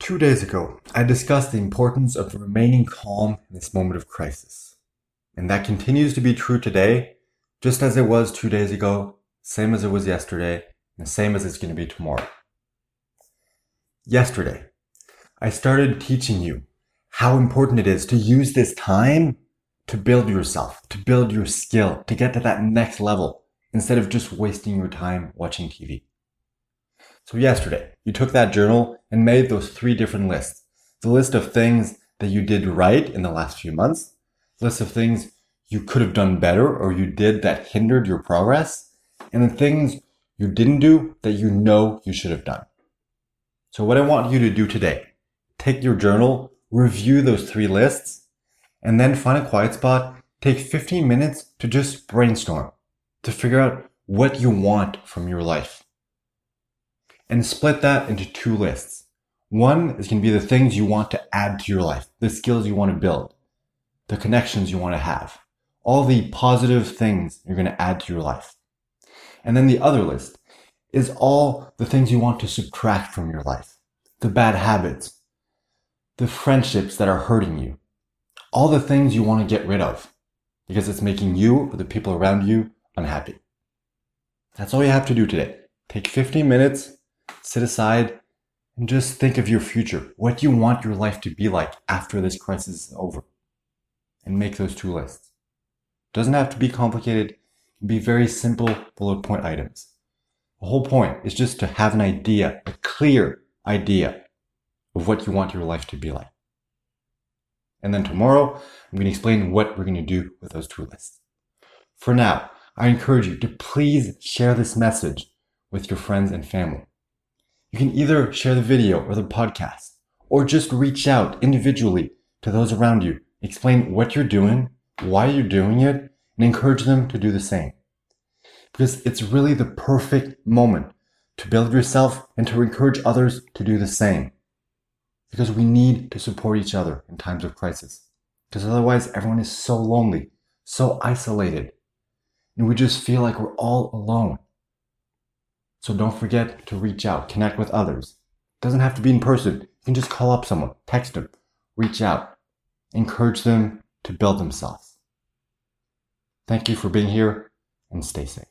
Two days ago, I discussed the importance of remaining calm in this moment of crisis. And that continues to be true today, just as it was two days ago, same as it was yesterday, and same as it's going to be tomorrow. Yesterday, I started teaching you how important it is to use this time to build yourself, to build your skill, to get to that next level, instead of just wasting your time watching TV. So yesterday, you took that journal and made those three different lists. The list of things that you did right in the last few months, list of things you could have done better or you did that hindered your progress, and the things you didn't do that you know you should have done. So what I want you to do today, take your journal, review those three lists, and then find a quiet spot, take 15 minutes to just brainstorm, to figure out what you want from your life and split that into two lists. One is going to be the things you want to add to your life, the skills you want to build, the connections you want to have, all the positive things you're going to add to your life. And then the other list is all the things you want to subtract from your life, the bad habits, the friendships that are hurting you, all the things you want to get rid of because it's making you or the people around you unhappy. That's all you have to do today. Take 15 minutes sit aside and just think of your future. What do you want your life to be like after this crisis is over? And make those two lists. Doesn't have to be complicated. Be very simple bullet point items. The whole point is just to have an idea, a clear idea of what you want your life to be like. And then tomorrow, I'm going to explain what we're going to do with those two lists. For now, I encourage you to please share this message with your friends and family. You can either share the video or the podcast, or just reach out individually to those around you, explain what you're doing, why you're doing it, and encourage them to do the same. Because it's really the perfect moment to build yourself and to encourage others to do the same. Because we need to support each other in times of crisis. Because otherwise everyone is so lonely, so isolated, and we just feel like we're all alone. So don't forget to reach out, connect with others. It doesn't have to be in person. You can just call up someone, text them, reach out, encourage them to build themselves. Thank you for being here and stay safe.